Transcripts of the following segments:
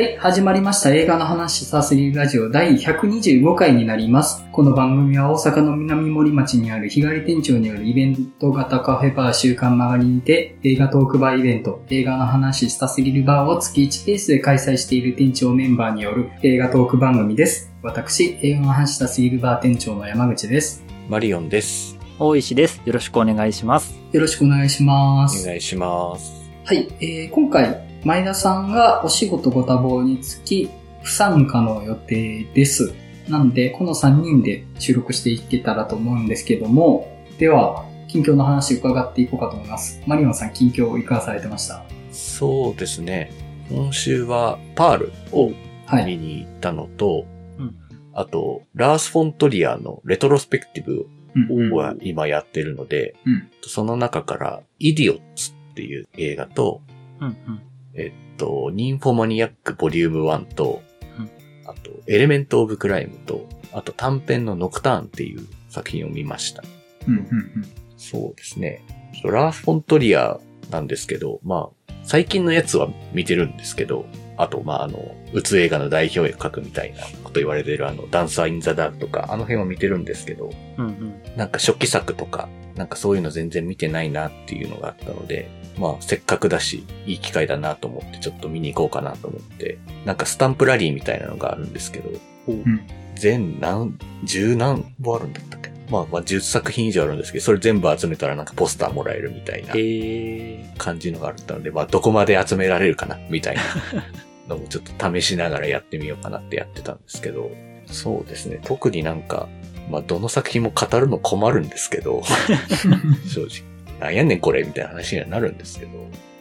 はい、始まりました映画の話さすりラジオ第125回になります。この番組は大阪の南森町にある日帰り店長によるイベント型カフェバー週刊曲がりにて映画トークバーイベント映画の話したすぎるバーを月1ペースで開催している店長メンバーによる映画トーク番組です。私、映画の話したすぎるバー店長の山口です。マリオンです。大石です。よろしくお願いします。よろしくお願いしまおす。願いします。はい、えー今回、前田さんがお仕事ご多忙につき、不参加の予定です。なんで、この3人で収録していけたらと思うんですけども、では、近況の話伺っていこうかと思います。マリオンさん、近況いかがされてました？そうですね。今週はパールをはい。見に行ったのと、うんあと、ラース・フォントリアのレトロスペクティブうんは今やってるので、うんその中から、イディオッツっていう映画と、うんうん。えっと、ニンフォマニアックボリューム1と、うんあと、エレメント・オブ・クライムと、あと短編のノクターンっていう作品を見ました。うんうんそうですね。ラース・フォントリアなんですけど、まあ、最近のやつは見てるんですけど、あと、まあ、あの、うつ映画の代表絵描くみたいなこと言われてるあの、ダンサー・イン・ザ・ダークとか、あの辺は見てるんですけど、うんうん。なんか初期作とか、なんかそういうの全然見てないなっていうのがあったので、まあ、せっかくだし、いい機会だなと思って、ちょっと見に行こうかなと思って、なんかスタンプラリーみたいなのがあるんですけど、ん。全何、十何本あるんだったっけ？まあ、まあ、10作品以上あるんですけど、それ全部集めたらなんかポスターもらえるみたいなえ感じのがあったので、まあ、どこまで集められるかな、みたいな のもちょっと試しながらやってみようかなってやってたんですけど、そうですね、特になんか、まあ、どの作品も語るの困るんですけど、正直。なんやねんこれみたいな話にはなるんですけど、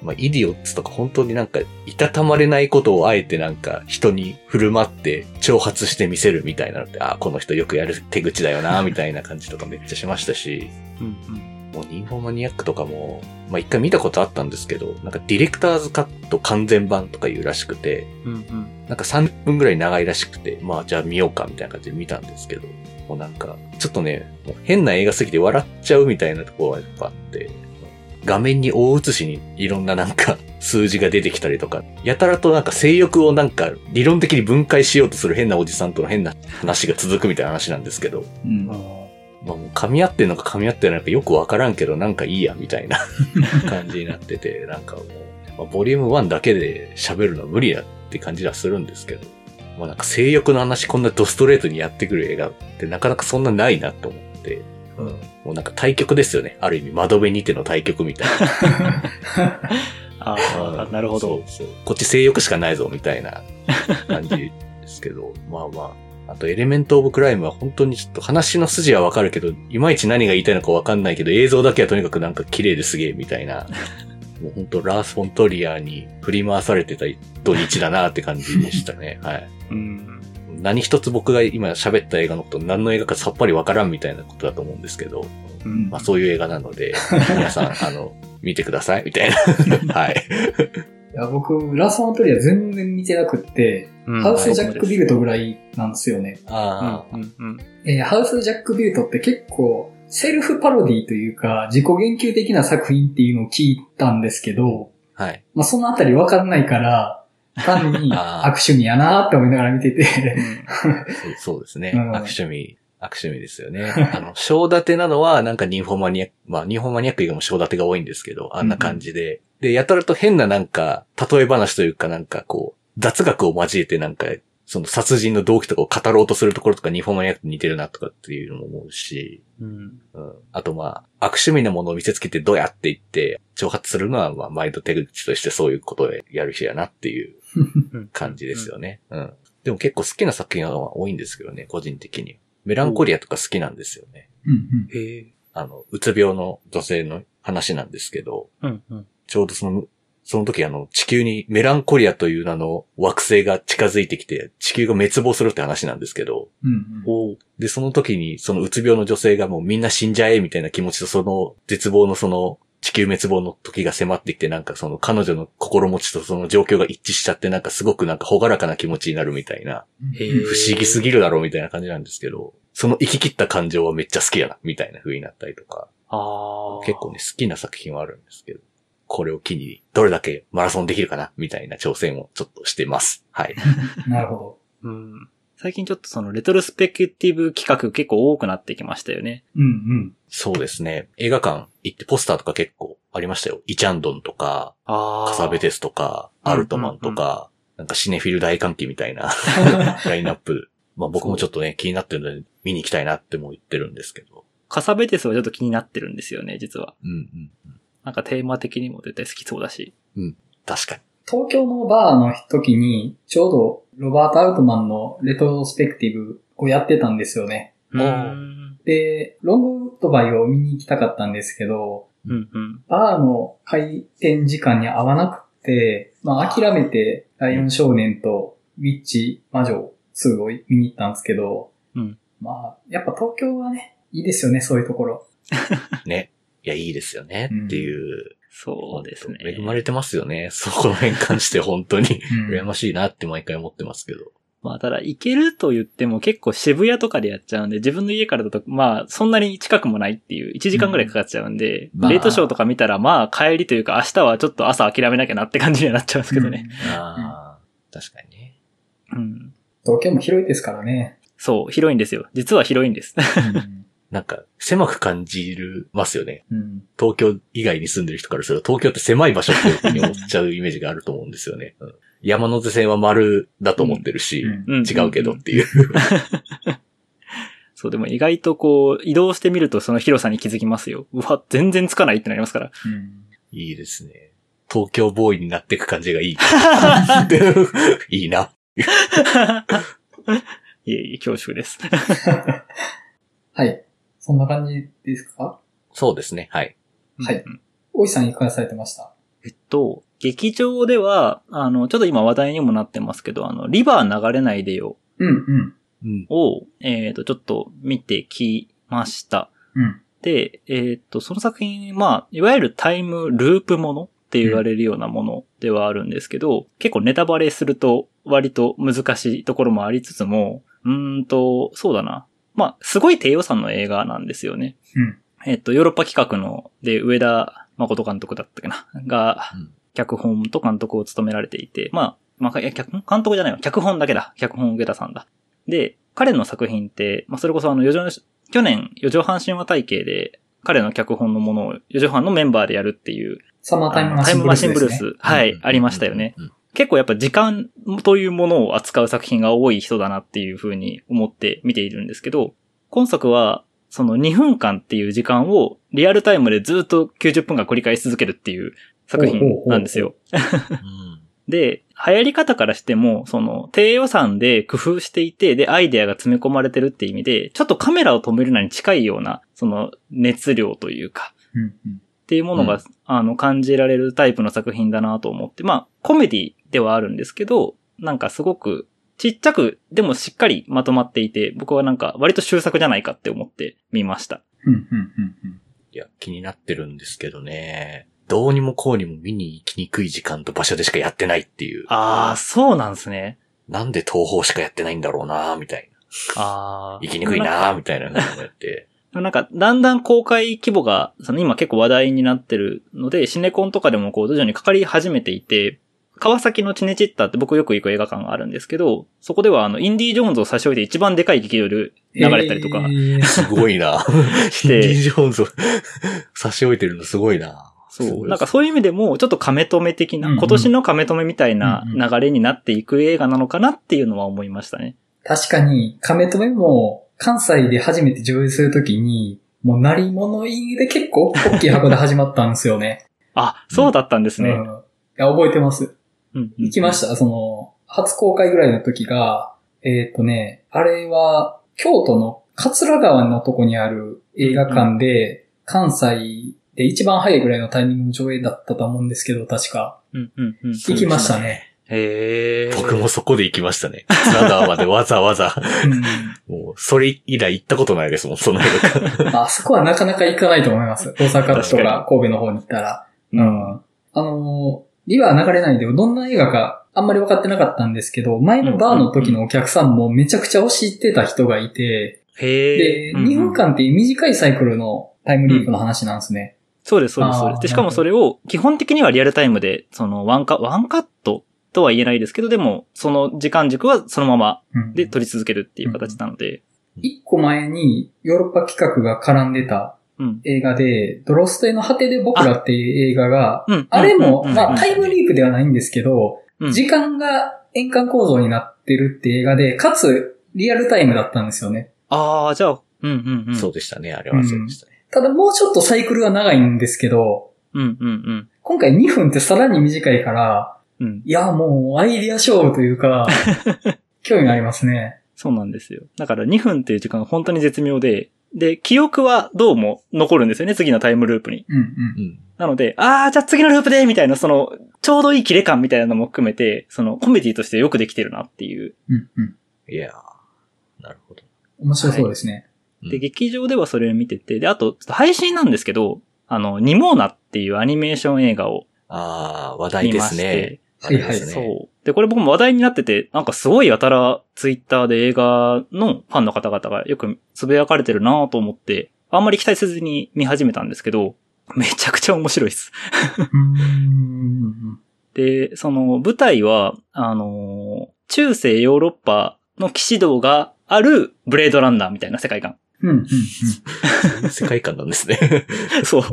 まあ、イディオッツとか本当になんか、いたたまれないことをあえてなんか、人に振る舞って、挑発して見せるみたいなのって、ああ、この人よくやる手口だよな、みたいな感じとかめっちゃしましたし、ー。うんうん。もうニンフォマニアックとかも、まあ一回見たことあったんですけど、なんかディレクターズカット完全版とかいうらしくて、うんうん。なんか30分ぐらい長いらしくて、まあじゃあ見ようかみたいな感じで見たんですけど、もうなんか、ちょっとね、もう変な映画すぎて笑っちゃうみたいなところがやっぱあって、画面に大写しにいろんななんか数字が出てきたりとか、やたらとなんか性欲をなんか理論的に分解しようとする変なおじさんとの変な話が続くみたいな話なんですけど、うん。まあもう噛み合ってんのか噛み合ってないのかよくわからんけどなんかいいやみたいな感じになってて、なんかもう、まあ、ボリューム1だけで喋るのは無理だって感じはするんですけど、まあなんか性欲の話こんなドストレートにやってくる映画ってなかなかそんなないなと思って、うん、もうなんか対局ですよね。ある意味窓辺にての対局みたいあな。あ、なるほど。そうそう。こっち性欲しかないぞみたいな感じですけど、まあまあ。あと、エレメント・オブ・クライムは本当にちょっと話の筋はわかるけど、いまいち何が言いたいのかわかんないけど、映像だけはとにかくなんか綺麗ですげえみたいな、もう本当ラース・フォントリアに振り回されてた土日だなって感じでしたね。はい。うん。何一つ僕が今喋った映画のこと何の映画かさっぱりわからんみたいなことだと思うんですけど、うんまあそういう映画なので、皆さん、あの、見てください、みたいな。はい。いや僕、ラスマントリア全然見てなくって、うんハウスジャックビルトぐらいなんですよね。ああ、うんうんうん。えーハウスジャックビルトって結構セルフパロディというか自己言及的な作品っていうのを聞いたんですけど、はい。まあそのあたりわかんないから、単に 悪趣味やなーって思いながら見てて、そう そうですね。うん悪趣味、悪趣味ですよね。あの、小立てなのは、なんかニンフォマニアック、まあ、ニンフォマニアック以外も小立てが多いんですけど、あんな感じで。で、やたらと変ななんか、例え話というかなんかこう、雑学を交えてなんか、その殺人の動機とかを語ろうとするところとかニンフォマニアックに似てるなとかっていうのも思うし、うん。うん。あとまあ、悪趣味なものを見せつけてどうやって言って、挑発するのはまあ、毎度手口としてそういうことをやる人やなっていううん感じですよね。うん。でも結構好きな作品は多いんですけどね、個人的に。メランコリアとか好きなんですよね。うんうんへえ。あの、うつ病の女性の話なんですけど、うんうん。ちょうどその、その時あの、地球にメランコリアという名の惑星が近づいてきて、地球が滅亡するって話なんですけど、うんうん。で、その時にそのうつ病の女性がもうみんな死んじゃえみたいな気持ちとその絶望のその地球滅亡の時が迫ってきてなんかその彼女の心持ちとその状況が一致しちゃってなんかすごくなんか朗らかな気持ちになるみたいな、不思議すぎるだろうみたいな感じなんですけど、その生き切った感情はめっちゃ好きやな、みたいな風になったりとか。結構ね、好きな作品はあるんですけど。これを機にどれだけマラソンできるかなみたいな挑戦をちょっとしてます。はい。なるほうん。最近ちょっとそのレトロスペクティブ企画結構多くなってきましたよね。ど。うんうん。そうですね。映画館行ってポスターとか結構ありましたよ。イチャンドンとか、あカサベテスとか、うんアルトマンとか、なんかシネフィル大歓喜みたいな ラインナップ。まあ僕もちょっとね、気になってるので見に行きたいなっても言ってるんですけど。カサベテスはちょっと気になってるんですよね、実は。うんうん。なんかテーマ的にも絶対好きそうだし。確かに。東京のバーの時に、ちょうどロバート・アウトマンのレトロスペクティブをやってたんですよね。うおん。で、ロングウッドバイを見に行きたかったんですけど、うんうん。バーの開店時間に合わなくて、まあ諦めて、ライオン少年とウィッチ魔女2を見に行ったんですけど、うんまあ、やっぱ東京はね、いいですよね、そういうところ。ね。いや、いいですよねっていう。そうですね。恵まれてますよね。そこの辺に関して本当にうん羨ましいなって毎回思ってますけど。まあ、ただ、行けると言っても結構渋谷とかでやっちゃうんで、自分の家からだと、まあ、そんなに近くもないっていう、1時間くらいかかっちゃうんで、うんまあレートショーとか見たら、まあ、帰りというか、明日はちょっと朝諦めなきゃなって感じにはなっちゃうんですけどね。ああ、確かにね。うん。東京も広いですからね。そう、広いんですよ。実は広いんです。うんなんか、狭く感じるますよね。うん東京以外に住んでる人からすると、東京って狭い場所っていうふうに思っちゃうイメージがあると思うんですよね。うん山手線は丸だと思ってるし、うんうん違うけどっていう。そう、でも意外とこう、移動してみるとその広さに気づきますよ。うわ、全然つかないってなりますから。うんいいですね。東京ボーイになっていく感じがいい。いいな。いえいえ、恐縮です。はい。そんな感じですか？そうですね。はい。はいうん大井さんいかがされてました？えっと、劇場では、あの、ちょっと今話題にもなってますけど、あの、リバー流れないでようんうん。うん。を、えっ、と、ちょっと見てきました。うん。で、えっ、と、その作品、まあ、いわゆるタイムループものって言われるようなものではあるんですけど、結構ネタバレすると割と難しいところもありつつも、うーんと、そうだな。まあ、すごい低予算の映画なんですよね。うん。えっ、と、ヨーロッパ企画の、で、上田誠監督だったっけな、が、うん脚本と監督を務められていて、まあ、まあ、いや脚監督じゃないわ。脚本だけだ。脚本上田さんだ。で、彼の作品って、まあ、それこそあの、四畳、去年、四畳半神話体系で、彼の脚本のものを四畳半のメンバーでやるっていう、サマータイムマシンブルースマシンブルー。ス、はい、うんありましたよね。。うん結構やっぱ時間というものを扱う作品が多い人だなっていうふうに思って見ているんですけど、今作は、その2分間っていう時間をリアルタイムでずっと90分間繰り返し続けるっていう作品なんですよ。うんで、流行り方からしても、その、低予算で工夫していて、で、アイデアが詰め込まれてるっていう意味で、ちょっとカメラを止めるのに近いような、その、熱量というか、うんうん。っていうものが、うんあの、感じられるタイプの作品だなと思って、まあ、コメディではあるんですけど、なんかすごく、ちっちゃく、でもしっかりまとまっていて、僕はなんか割と終作じゃないかって思って見ました。うんうんうんいや、気になってるんですけどね。どうにもこうにも見に行きにくい時間と場所でしかやってないっていう。ああ、そうなんですね。なんで東方しかやってないんだろうなみたいな。ああ。行きにくいなみたいなのをやって。なんか、だんだん公開規模が、その今結構話題になってるので、シネコンとかでもこう徐々にかかり始めていて、川崎のチネチッタって僕よく行く映画館があるんですけど、そこではあの、インディ・ジョーンズを差し置いて一番でかい劇場で流れたりとかえ、ーすごいな。して。インディ・ジョーンズを 差し置いてるのすごいな。そう。なんかそういう意味でも、ちょっと亀止め的な、うんうん。今年の亀止めみたいな流れになっていく映画なのかなっていうのは思いましたね。確かに、亀止めも、関西で初めて上映するときに、もう、鳴り物入りで結構大きい箱で始まったんですよね。あ、そうだったんですね。うん。いや、覚えてます。うん行きました？その、初公開ぐらいの時が、えっ、とね、あれは、京都の桂川のとこにある映画館で、関西で一番早いぐらいのタイミングの上映だったと思うんですけど、確か。うんうんうん。行きましたね。へえ。僕もそこで行きましたね。桂川までわざわざ。うん。それ以来行ったことないですもん、その映画館。あそこはなかなか行かないと思います。大阪と確かか神戸の方に行ったら。ううんん。あのー、リバー流れないでどんな映画かあんまり分かってなかったんですけど、前のバーの時のお客さんもめちゃくちゃ推してた人がいて、へで、え。2分間っていう短いサイクルのタイムリープの話なんですね。そうです、そうです、そうです。で、しかもそれを基本的にはリアルタイムで、そのワンカ、ワンカットとは言えないですけど、でも、その時間軸はそのままうんで撮り続けるっていう形なので、一個前にヨーロッパ企画が絡んでたうん。映画で、ドロストエの果てで僕らっていう映画が、うん。あれも、うんまあタイムリープではないんですけど、うん時間が円環構造になってるって映画で、かつリアルタイムだったんですよね。ああ、じゃあ、うんうんうん。そうでしたね、あれはそうでしたね。ただもうちょっとサイクルは長いんですけど、うんうんうん。今回2分ってさらに短いから、うん。いや、もうアイディア勝負というか、興味ありますね。そうなんですよ。だから2分っていう時間が本当に絶妙で、で、記憶はどうも残るんですよね、次のタイムループに。うんうん。うん。なので、あー、じゃあ次のループでみたいな、その、ちょうどいいキレ感みたいなのも含めて、その、コメディとしてよくできてるなっていう。うんうん。いやーなるほど。面白そうですね。うんで、劇場ではそれを見てて、で、あと、ちょっと配信なんですけど、あの、ニモーナっていうアニメーション映画をああ、話題です見まして、ね。はいはいそう。で、これ僕も話題になってて、なんかすごいやたらツイッターで映画のファンの方々がよくつぶやかれてるなと思って、あんまり期待せずに見始めたんですけど、めちゃくちゃ面白いです。で、その舞台は、あのー中世ヨーロッパの騎士道があるブレードランナーみたいな世界観。うん 世界観なんですね。そう。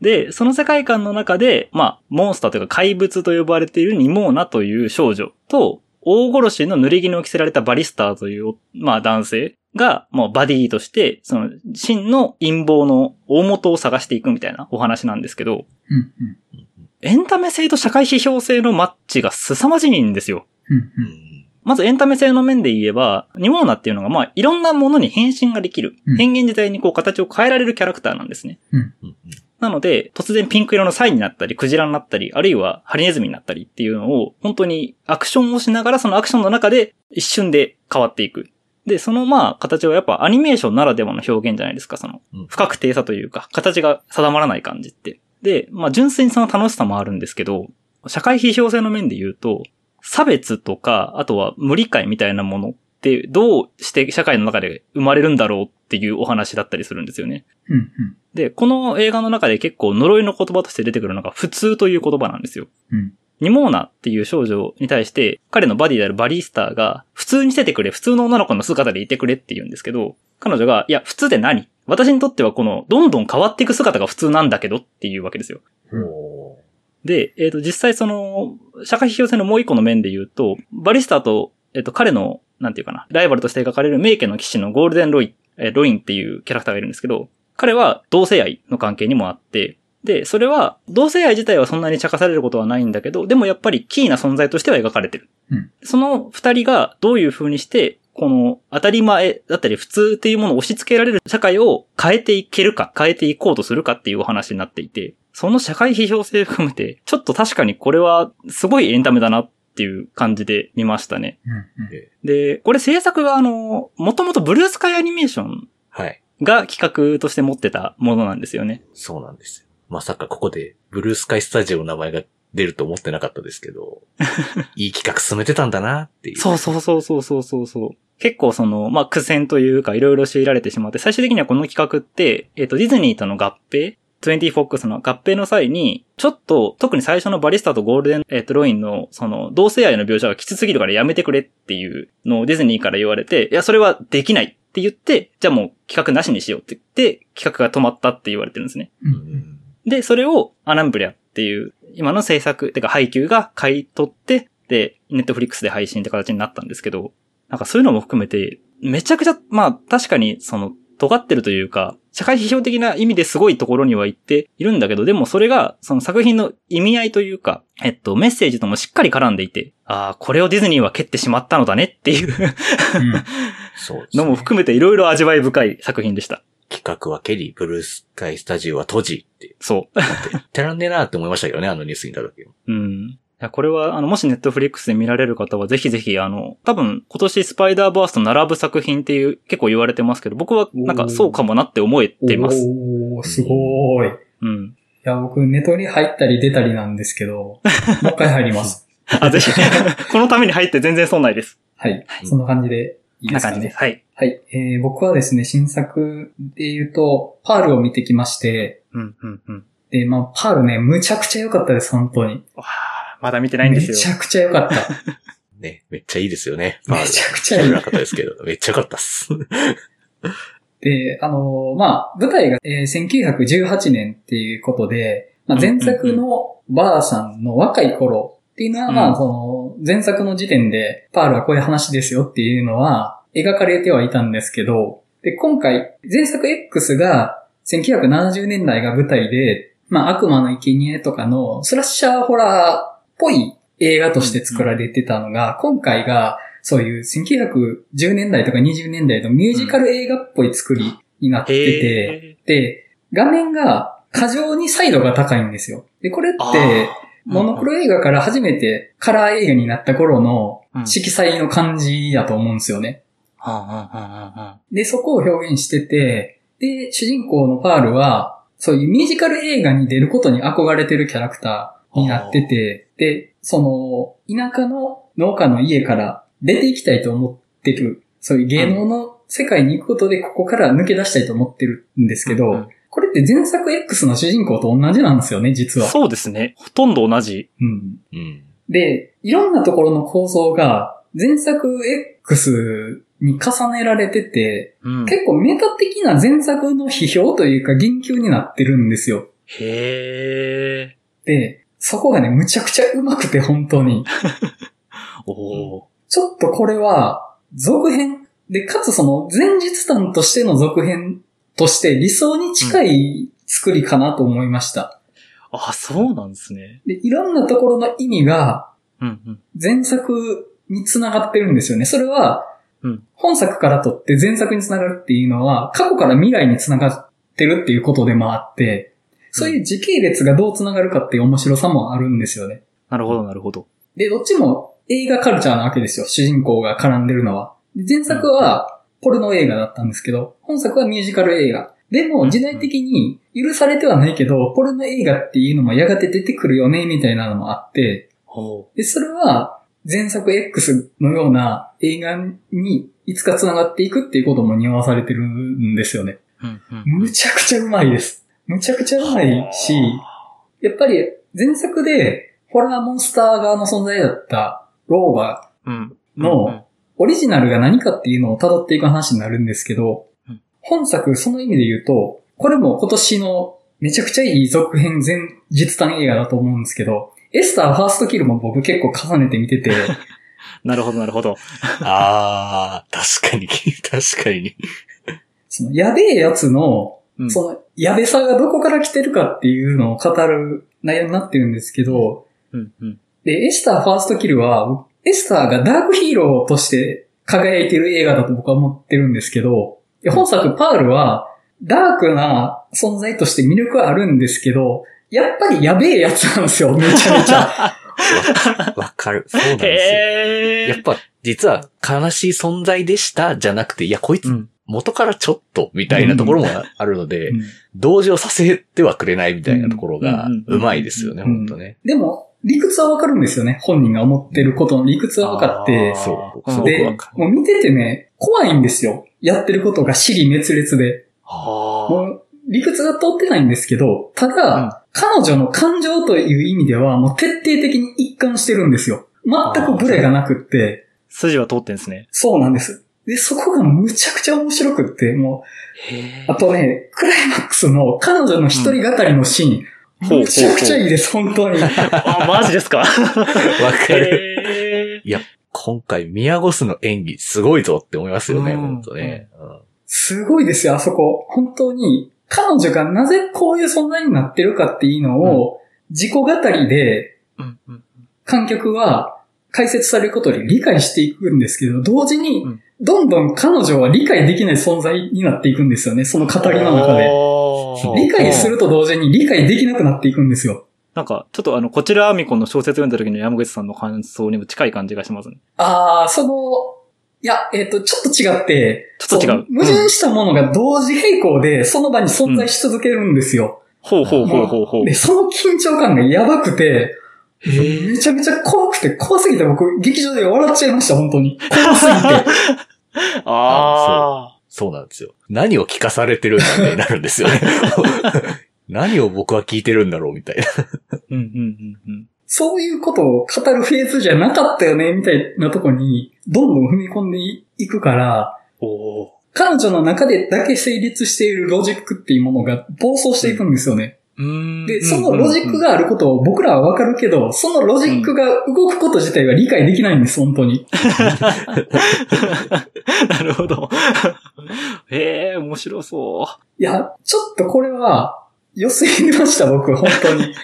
で、その世界観の中で、まあ、モンスターというか怪物と呼ばれているニモーナという少女と、大殺しの濡れ衣を着せられたバリスターという、まあ男性が、もうバディとして、その、真の陰謀の大元を探していくみたいなお話なんですけど、うんうん。エンタメ性と社会批評性のマッチが凄まじいんですよ。うんううん。ん。まずエンタメ性の面で言えば、ニモーナっていうのが、まあ、いろんなものに変身ができる。うん変幻自体にこう形を変えられるキャラクターなんですね。なので、突然ピンク色のサイになったり、クジラになったり、あるいはハリネズミになったりっていうのを、本当にアクションをしながら、そのアクションの中で一瞬で変わっていく。で、そのまあ、形はやっぱアニメーションならではの表現じゃないですか、そのうん、不確定さというか、形が定まらない感じって。で、まあ、純粋にその楽しさもあるんですけど、社会批評性の面で言うと、差別とか、あとは無理解みたいなものって、どうして社会の中で生まれるんだろうっていうお話だったりするんですよね。うんうん。で、この映画の中で結構呪いの言葉として出てくるのが普通という言葉なんですよ。うん。ニモーナっていう少女に対して、彼のバディであるバリスターが、普通にしててくれ、普通の女の子の姿でいてくれって言うんですけど、彼女が、いや、普通で何？私にとってはこの、どんどん変わっていく姿が普通なんだけどっていうわけですよ。おで、えっ、と、実際その、社会批評性のもう一個の面で言うと、バリスターと、えっ、と、彼の、なんていうかな、ライバルとして描かれる名家の騎士のゴールデンロイ、えーロインっていうキャラクターがいるんですけど、彼は同性愛の関係にもあって、で、それは、同性愛自体はそんなに茶化されることはないんだけど、でもやっぱりキーな存在としては描かれてる。うんその二人がどういう風にして、この当たり前だったり普通っていうものを押し付けられる社会を変えていけるか、変えていこうとするかっていうお話になっていて、その社会批評性含めて、ちょっと確かにこれはすごいエンタメだなっていう感じで見ましたね。で、これ制作があの、もともとブルースカイアニメーションはい。が企画として持ってたものなんですよね。そうなんですよ。まさかここで、ブルースカイスタジオの名前が出ると思ってなかったですけど、いい企画進めてたんだなっていう。そうそうそうそうそうそうそう。結構その、まあ、苦戦というか、いろいろ強いられてしまって、最終的にはこの企画って、えっ、と、ディズニーとの合併 20FOX の合併の際に、ちょっと、特に最初のバリスタとゴールデン、えっ、と、ロインの、その、同性愛の描写がきつすぎるからやめてくれっていうのをディズニーから言われて、いや、それはできないって言って、じゃあもう企画なしにしようって言って、企画が止まったって言われてるんですね。ううんん。で、それをアナンブリアっていう、今の制作、てか配給が買い取って、で、ネットフリックスで配信って形になったんですけど、なんかそういうのも含めて、めちゃくちゃ、まあ確かにその、尖ってるというか、社会批評的な意味ですごいところには行っているんだけど、でもそれが、その作品の意味合いというか、えっと、メッセージともしっかり絡んでいて、ああ、これをディズニーは蹴ってしまったのだねっていうそうです、ね。のも含めていろいろ味わい深い作品でした。企画は蹴り、ブルースカイスタジオは閉じって、そう。てらんねえなって思いましたけどね、あのニュース見た時は。うん。いや、これは、あの、もしネットフリックスで見られる方は、ぜひぜひ、あの、多分、今年スパイダーバースと並ぶ作品っていう、結構言われてますけど、僕は、なんか、そうかもなって思えています。おー、すごーい。いうん。や、僕、ネトリ入ったり出たりなんですけど、もう一回入ります。あ、ぜひ、このために入って全然損ないです。はい。そんな感じでいいですかね？な感じです。。はい。はい。えー僕はですね、新作で言うと、パールを見てきまして、うん、うん、うん。で、まあ、パールね、むちゃくちゃ良かったです、本当に。わあまだ見てないんですよ。めちゃくちゃ良かった。ね、めっちゃいいですよね。めちゃくちゃいなかったですけど、めっちゃ良かったっす。で、あのーまあ、舞台が、えー1918年っていうことで、まあ、前作のバーさんの若い頃っていうのは、うんまあ、その、前作の時点で、パールはこういう話ですよっていうのは、描かれてはいたんですけど、で、今回、前作 X が、1970年代が舞台で、まあ、悪魔の生贄とかの、スラッシャーホラーっぽい映画として作られてたのが、今回が、そういう1910年代とか20年代のミュージカル映画っぽい作りになってて、へで、画面が過剰にサイドが高いんですよ。で、これーって、モノクロ映画から初めてカラー映画になった頃のうん。色彩の感じやと思うんですよね。で、そこを表現してて、で、主人公のパールは、そういうミュージカル映画に出ることに憧れてるキャラクターになってて、で、その、田舎の農家の家から出ていきたいと思ってる、そういう芸能の世界に行くことでここから抜け出したいと思ってるんですけど、うんうんこれって前作 X の主人公と同じなんですよね、実は。そうですね。ほとんど同じ。うん。うん。で、いろんなところの構造が前作 X に重ねられてて、うん結構メタ的な前作の批評というか言及になってるんですよ。へえ。で、そこがね、むちゃくちゃ上手くて本当に。おおちょっとこれは続編で、かつその前日談としての続編として理想に近い作りかなと思いました。あ、そうなんですね。で、いろんなところの意味がうんうん。前作に繋がってるんですよね。それは、うん本作からとって前作に繋がるっていうのは、過去から未来に繋がってるっていうことでもあって、そういう時系列がどう繋がるかっていう面白さもあるんですよね。なるほど、なるほど。で、どっちも映画カルチャーなわけですよ。主人公が絡んでるのは。で前作はポルノ映画だったんですけど、本作はミュージカル映画。でも時代的に許されてはないけど、ポルノ映画っていうのもやがて出てくるよね、みたいなのもあって、ほで、それは前作 X のような映画にいつか繋がっていくっていうことも匂わされてるんですよね。むちゃくちゃうまいです。むちゃくちゃうまいし、やっぱり前作でホラーモンスター側の存在だったローバうん。のうんオリジナルが何かっていうのを辿っていく話になるんですけどうん、本作その意味で言うと、これも今年のめちゃくちゃいい続編前実弾映画だと思うんですけど、エスターファーストキルも僕結構重ねて見てて、なるほど、なるほど。あー、確かに、確かに。そのやべえやつの、うんそのやべさがどこから来てるかっていうのを語る内容になってるんですけど、うんうん。で、エスターファーストキルは、エスターがダークヒーローとして輝いてる映画だと僕は思ってるんですけど、で本作パールはダークな存在として魅力はあるんですけど、やっぱりやべえやつなんですよ、めちゃめちゃ。わかる。そうなんですよ。へやっぱ、実は悲しい存在でしたじゃなくて、いや、こいつうん。元からちょっと、みたいなところもあるので、同情させてはくれないみたいなところがうまいですよね、うんほんとね。でも、理屈はわかるんですよね。本人が思ってることの理屈はわかって。そう、うんすごくでわか、る。もう見ててね、怖いんですよ。やってることが尻滅裂で。はあ。もう、理屈が通ってないんですけど、ただ、彼女の感情という意味では、もう徹底的に一貫してるんですよ。全くブレがなくって、筋は通ってんですね。そうなんです。で、そこがむちゃくちゃ面白くって、もへう、あとね、クライマックスの彼女の一人語りのシーン、ほうむちゃくちゃいいです、本当に。あ、マジですか？わかる。へいや、今回、宮越すの演技、すごいぞって思いますよね、うん。ほんとね。うん。すごいですよ、あそこ。本当に、彼女がなぜこういう存在になってるかっていうのを、自己語りでうん。うん。観客は解説されることで理解していくんですけど、同時にうん、どんどん彼女は理解できない存在になっていくんですよね、その語りの中で。あー理解すると同時に理解できなくなっていくんですよ。なんか、ちょっとあの、こちらアミコの小説読んだ時の山口さんの感想にも近い感じがしますね。あー、その、いや、えっ、と、ちょっと違って、ちょっと違うそ矛盾したものが同時並行で、その場に存在し続けるんですよ。ほうほうほうほうほう。で、その緊張感がやばくて、めちゃめちゃ怖くて、怖すぎて僕、劇場で笑っちゃいました、本当に。怖すぎて。あそうなんですよ。何を聞かされてるんだってなるんですよね。何を僕は聞いてるんだろうみたいな。うんうんうんうん。そういうことを語るフェーズじゃなかったよね、みたいなとこに、どんどん踏み込んでいくから、おお。彼女の中でだけ成立しているロジックっていうものが暴走していくんですよね。で、そのロジックがあることを僕らはわかるけど、そのロジックが動くこと自体は理解できないんです、本当に。なるほど。へえ、面白そいや、ちょっとこれは、良すぎました、僕、本当に。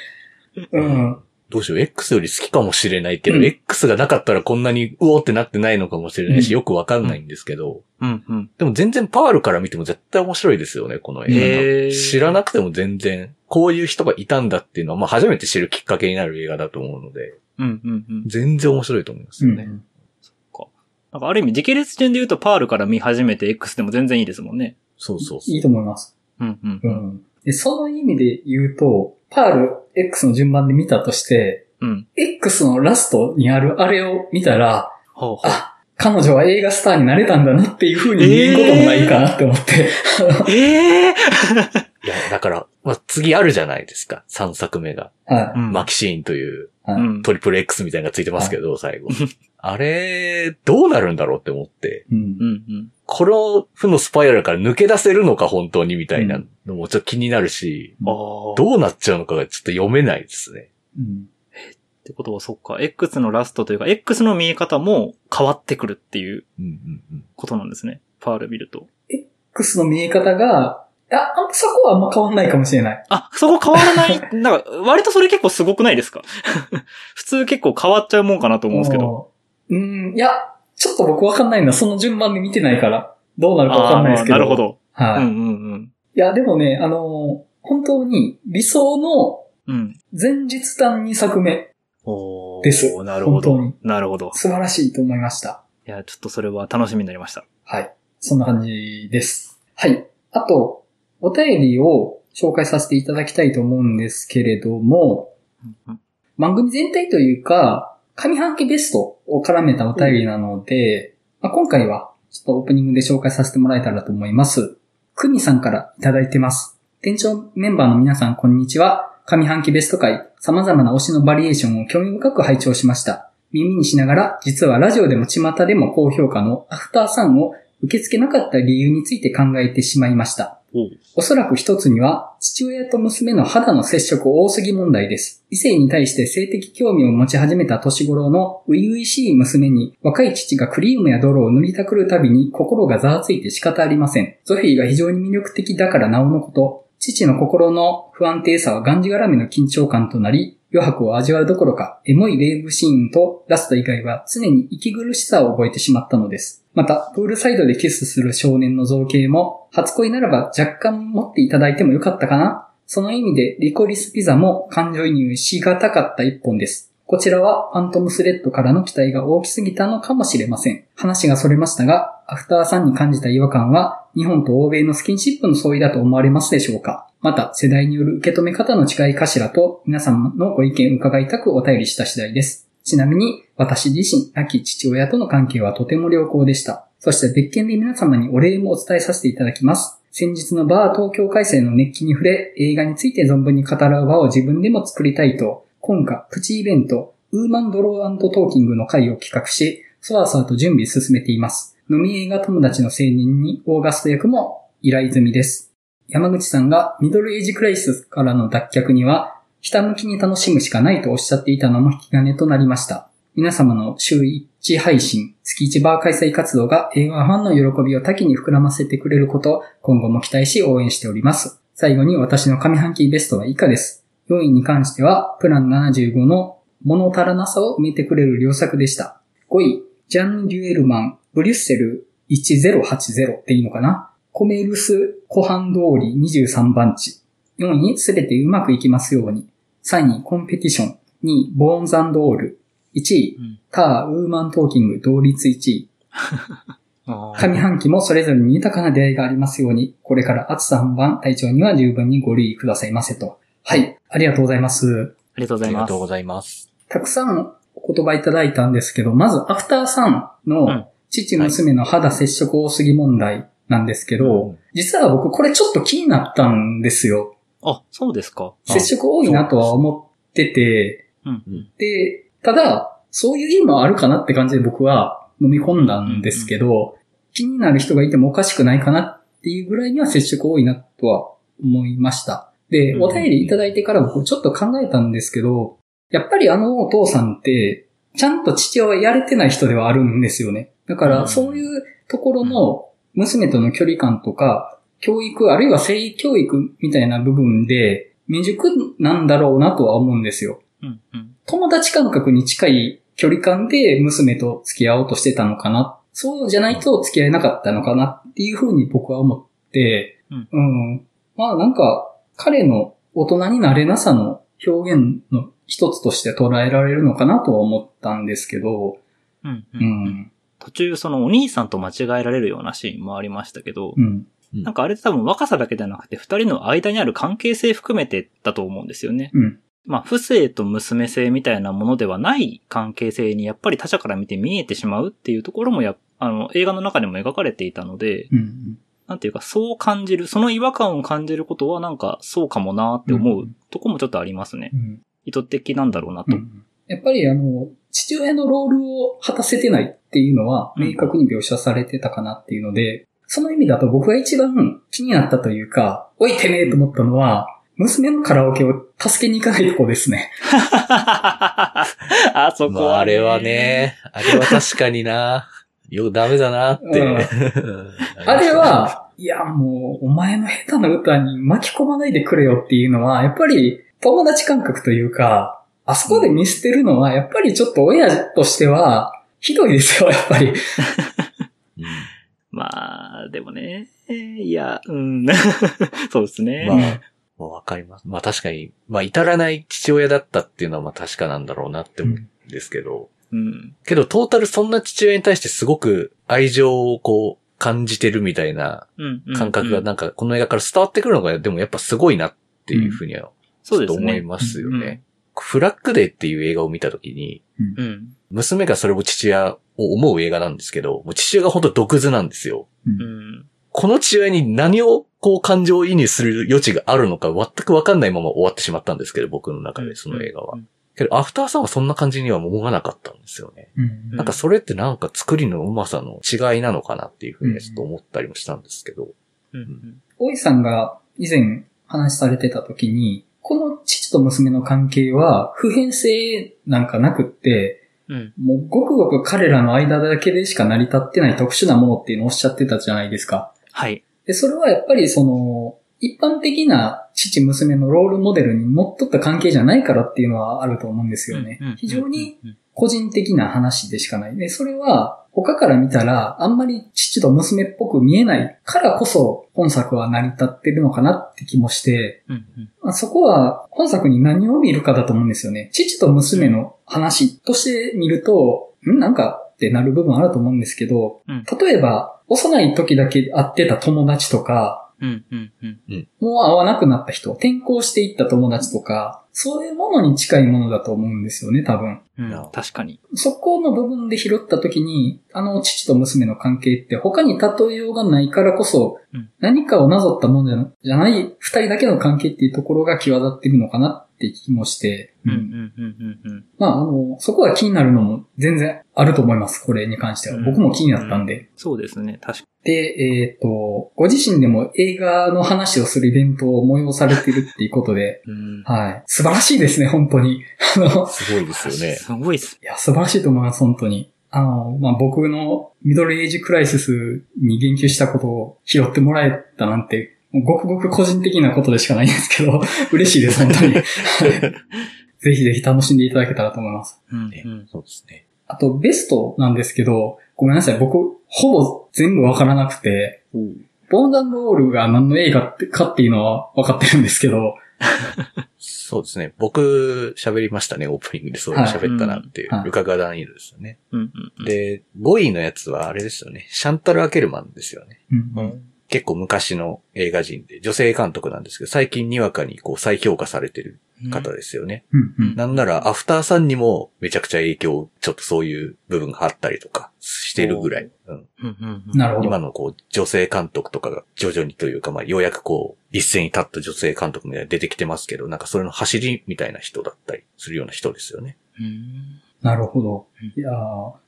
うん。どうしよう、X より好きかもしれないけど、うん X がなかったらこんなにうおーってなってないのかもしれないし、うんよくわかんないんですけど、う。うんうん。でも全然パールから見ても絶対面白いですよね、このへー映画。知らなくても全然、こういう人がいたんだっていうのは、まあ初めて知るきっかけになる映画だと思うので、うんうんうん。全然面白いと思いますよね。なんかある意味、時系列順で言うとパールから見始めて X でも全然いいですもんね。そうそうそう。いいと思います。うんうんう。ん。で、その意味で言うと、パール X の順番で見たとして、うん。X のラストにあるあれを見たら、ほうほう。あ、彼女は映画スターになれたんだなっていう風に見えることもないかなって思って。ええいや、だから、まあ、次あるじゃないですか。3作目が。はうんマキシーンという。うん。トリプル X みたいなのがついてますけど、最後。あれ、どうなるんだろうって思って。この負のスパイラルから抜け出せるのか本当にみたいなのもちょっと気になるし、ああ。どうなっちゃうのかがちょっと読めないですね。うんってことはそっか、X のラストというか、X の見え方も変わってくるっていううんうんうん。ことなんですね。パール見ると。X の見え方が、あ、あそこはあんま変わんないかもしれない。あ、そこ変わらない？なんか、割とそれ結構すごくないですか？普通結構変わっちゃうもんかなと思うんですけど。うん、いや、ちょっと僕わかんないんだ。その順番で見てないから。どうなるかわかんないですけど。なるほ。ど。はい。いうんうんうん。や、でもね、あのー本当に理想のうん。前日談2作目、ですなるほど本当に。なるほど。素晴らしいと思いました。いや、ちょっとそれは楽しみになりました。はい。そんな感じです。はい。あと、お便りを紹介させていただきたいと思うんですけれども、番組全体というか、上半期ベストを絡めたお便りなので、まあ、今回はちょっとオープニングで紹介させてもらえたらと思います。くみさんからいただいてます。店長メンバーの皆さんこんにちは。上半期ベスト回、様々な推しのバリエーションを興味深く拝聴しました。耳にしながら、実はラジオでも巷でも高評価のアフターサンを受け付けなかった理由について考えてしまいました。おそらく一つには、父親と娘の肌の接触多すぎ問題です。異性に対して性的興味を持ち始めた年頃の初々しい娘に、若い父がクリームや泥を塗りたくるたびに心がざわついて仕方ありません。ゾフィーが非常に魅力的だからなおのこと、父の心の不安定さはがんじがらめの緊張感となり、余白を味わうどころか、エモいレイブシーンとラスト以外は常に息苦しさを覚えてしまったのです。また、プールサイドでキスする少年の造形も、初恋ならば若干持っていただいてもよかったかなその意味で、リコリスピザも感情移入しがたかった一本です。こちらはファントムスレッドからの期待が大きすぎたのかもしれません。話がそれましたが、アフターさんに感じた違和感は、日本と欧米のスキンシップの相違だと思われますでしょうかまた、世代による受け止め方の違いかしらと、皆様のご意見を伺いたくお便りした次第です。ちなみに、私自身、亡き父親との関係はとても良好でした。そして別件で皆様にお礼もお伝えさせていただきます。先日のバー東京開催の熱気に触れ、映画について存分に語らう場を自分でも作りたいと、今夏プチイベント、ウーマンドロートーキングの会を企画し、そわそわと準備進めています。飲み映画友達の青年にオーガスト役も依頼済みです。山口さんがミドルエイジクライスからの脱却には、ひたむきに楽しむしかないとおっしゃっていたのも引き金となりました。皆様の週1配信、月1バー開催活動が映画ファンの喜びを多岐に膨らませてくれること今後も期待し応援しております。最後に私の上半期ベストは以下です。4位に関しては、プラン75の物足らなさを埋めてくれる良作でした。5位、ジャン・デュエルマン、ブリュッセル1080っていいのかな？コメルス湖畔通り23番地。4位、すべてうまくいきますように。3位、コンペティション。2位、ボーンズオール。1位、うんター・ウーマントーキング同率1位。上半期もそれぞれに豊かな出会いがありますように、これから暑さ本番、体調には十分にご留意くださいませと。はい、ありがとうございます。ありがとうございますありがとう。ございます。たくさんお言葉いただいたんですけど、まず、アフターさんうんの父娘の肌接触多すぎ問題なんですけど、うん実は僕これちょっと気になったんですよ。あ、そうですか。接触多いなとは思ってて、うん。で、ただ、そういう意味もあるかなって感じで僕は飲み込んだんですけど、気になる人がいてもおかしくないかなっていうぐらいには接触多いなとは思いました。で、うんお便りいただいてから僕ちょっと考えたんですけど、やっぱりあのお父さんって、ちゃんと父親やれてない人ではあるんですよね。だかうんら、そういうところの娘との距離感とか、教育、あるいは性教育みたいな部分で、未熟なんだろうなとは思うんですよ。うん。うん。友達感覚に近い距離感で娘と付き合おうとしてたのかな。そうじゃないと付き合えなかったのかなっていうふうに僕は思って、うんうん。まあなんか、彼の大人になれなさの表現の一つとして捉えられるのかなとは思ったんですけど、うん。う。うんん。途中、そのお兄さんと間違えられるようなシーンもありましたけど、うん。なんかあれって多分若さだけじゃなくて、二人の間にある関係性含めてだと思うんですよね。うん。まあ、父性と娘性みたいなものではない関係性にやっぱり他者から見て見えてしまうっていうところもや、あの、映画の中でも描かれていたので、うん。なんていうか、そう感じる、その違和感を感じることはなんか、そうかもなって思うとこもちょっとありますね。うん。意図的なんだろうなと。うんやっぱりあの、父親のロールを果たせてないっていうのはうん明確に描写されてたかなっていうので、その意味だと僕が一番気になったというか、おいてめえと思ったのは、娘のカラオケを助けに行かないとこですね。あそこまあ、は、あれは。ね、あれは確かにな。よ、ダメだなって。うん あれ、は、いやもう、お前の下手な歌に巻き込まないでくれよっていうのは、やっぱり友達感覚というか、あそこで見捨てるのは、やっぱりちょっと親としては、ひどいですよ、やっぱり。うん まあ、でもね、いや、うん。そうですね。まあ、まあわかります。まあ確かに、まあ至らない父親だったっていうのはまあ確かなんだろうなって思うんですけど、うん。けどトータルそんな父親に対してすごく愛情をこう感じてるみたいな感覚がうんなんかこの映画から伝わってくるのがでもやっぱすごいなっていうふうにはそうですね。思いますよね。フラッグデーっていう映画を見たときに、うん。娘がそれを父親を思う映画なんですけど、もう父親が本当毒図なんですよ。うんうん。この父親に何をこう感情移入する余地があるのか全くわかんないまま終わってしまったんですけど、僕の中でその映画は。うんけど、アフターさんはそんな感じには思わなかったんですよね。うんなんかそれってなんか作りのうまさの違いなのかなっていうふうにちょっと思ったりもしたんですけど。うんうん。大井さんが以前話されてた時に、この父と娘の関係は普遍性なんかなくって、うん。もうごくごく彼らの間だけでしか成り立ってない特殊なものっていうのをおっしゃってたじゃないですか。はい。で、それはやっぱりその、一般的な父娘のロールモデルにのっとった関係じゃないからっていうのはあると思うんですよね。非常にうん個人的な話でしかない。で、それは他から見たらあんまり父と娘っぽく見えないからこそ本作は成り立ってるのかなって気もして、まあ、そこは本作に何を見るかだと思うんですよね。父と娘の話として見ると、んなんかってなる部分あると思うんですけど、うん例えば幼い時だけ会ってた友達とか、うんうんうん。もう会わなくなった人、転校していった友達とか、そういうものに近いものだと思うんですよね、多分。うん確かに。そこの部分で拾った時に、あの父と娘の関係って他に例えようがないからこそ、うん何かをなぞったものじゃじゃない二人だけの関係っていうところが際立ってるのかなって気もして、うんうんうんうんうん。まああの、そこが気になるのも全然あると思います、これに関しては。うん僕も気になったんで。そうですね。確かで、えっ、と、ご自身でも映画の話をするイベントを催されてるっていうことで、に。うん。はい。素晴らしいですね、本当に。あの、すごいですよね。すごいっす。いや、素晴らしいと思います、本当に。あの、まあ、僕のミドルエイジクライシスに言及したことを拾ってもらえたなんて、ごくごく個人的なことでしかないんですけど、嬉しいです、本当に。は いぜひぜひ楽しんでいただけたらと思います。うんねうん。そうですね。あと、ベストなんですけど、ごめんなさい、僕、ほぼ全部わからなくて、ボーンダンロールが何の映画ってかっていうのは分かってるんですけど、そうですね。僕喋りましたね、オープニングでそう喋ったなっていう。はいルカ・ガダニールですよね。うんうんうん。で、5位のやつはあれですよね。シャンタル・アケルマンですよね。うんうん結構昔の映画人で、女性監督なんですけど、最近にわかにこう再評価されてる方ですよね。うんうん。なんなら、アフターさんにもめちゃくちゃ影響、ちょっとそういう部分があったりとかしてるぐらい。うん、うんうんうんなるほど。今のこう、女性監督とかが徐々にというか、まあ、ようやくこう、一斉に立った女性監督みたいなの出てきてますけど、なんかそれの走りみたいな人だったりするような人ですよね。うんなるほどうん。いやー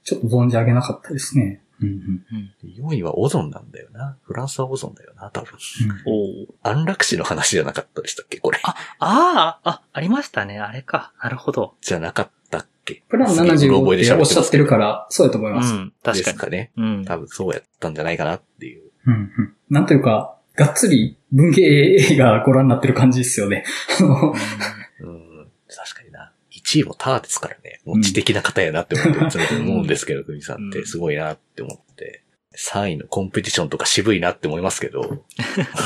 ちょっと存じ上げなかったですね。うんうんうん4位はオゾンなんだよな。フランスはオゾンだよな、多分。おー安楽死の話じゃなかったでしたっけこれ。あああ、あ、ありましたね。あれか。なるほど。じゃなかったっけ？プランすげえうろ75覚えで喋っておっしゃってるから、そうやと思いうます。ん。確かに。ですかね。うん。多分そうやったんじゃないかなっていう。うんうん。なんというか、がっつり文芸映画ご覧になってる感じですよね。あの うん、確かにな。1位もターですからね。もう知的な方やなって思って思うんですけど、クミさんってすごいなって思って。3位のコンペティションとか渋いなって思いますけど。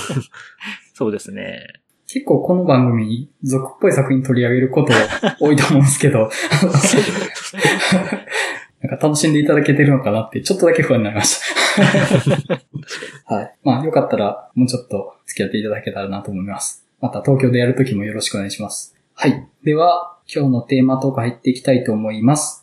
そうですね。結構この番組、俗っぽい作品取り上げること多いと思うんですけど、なんか楽しんでいただけてるのかなって、ちょっとだけ不安になりました。はい。まあ、よかったら、もうちょっと付き合っていただけたらなと思います。また東京でやるときもよろしくお願いします。はい。では、今日のテーマトーク入っていきたいと思います。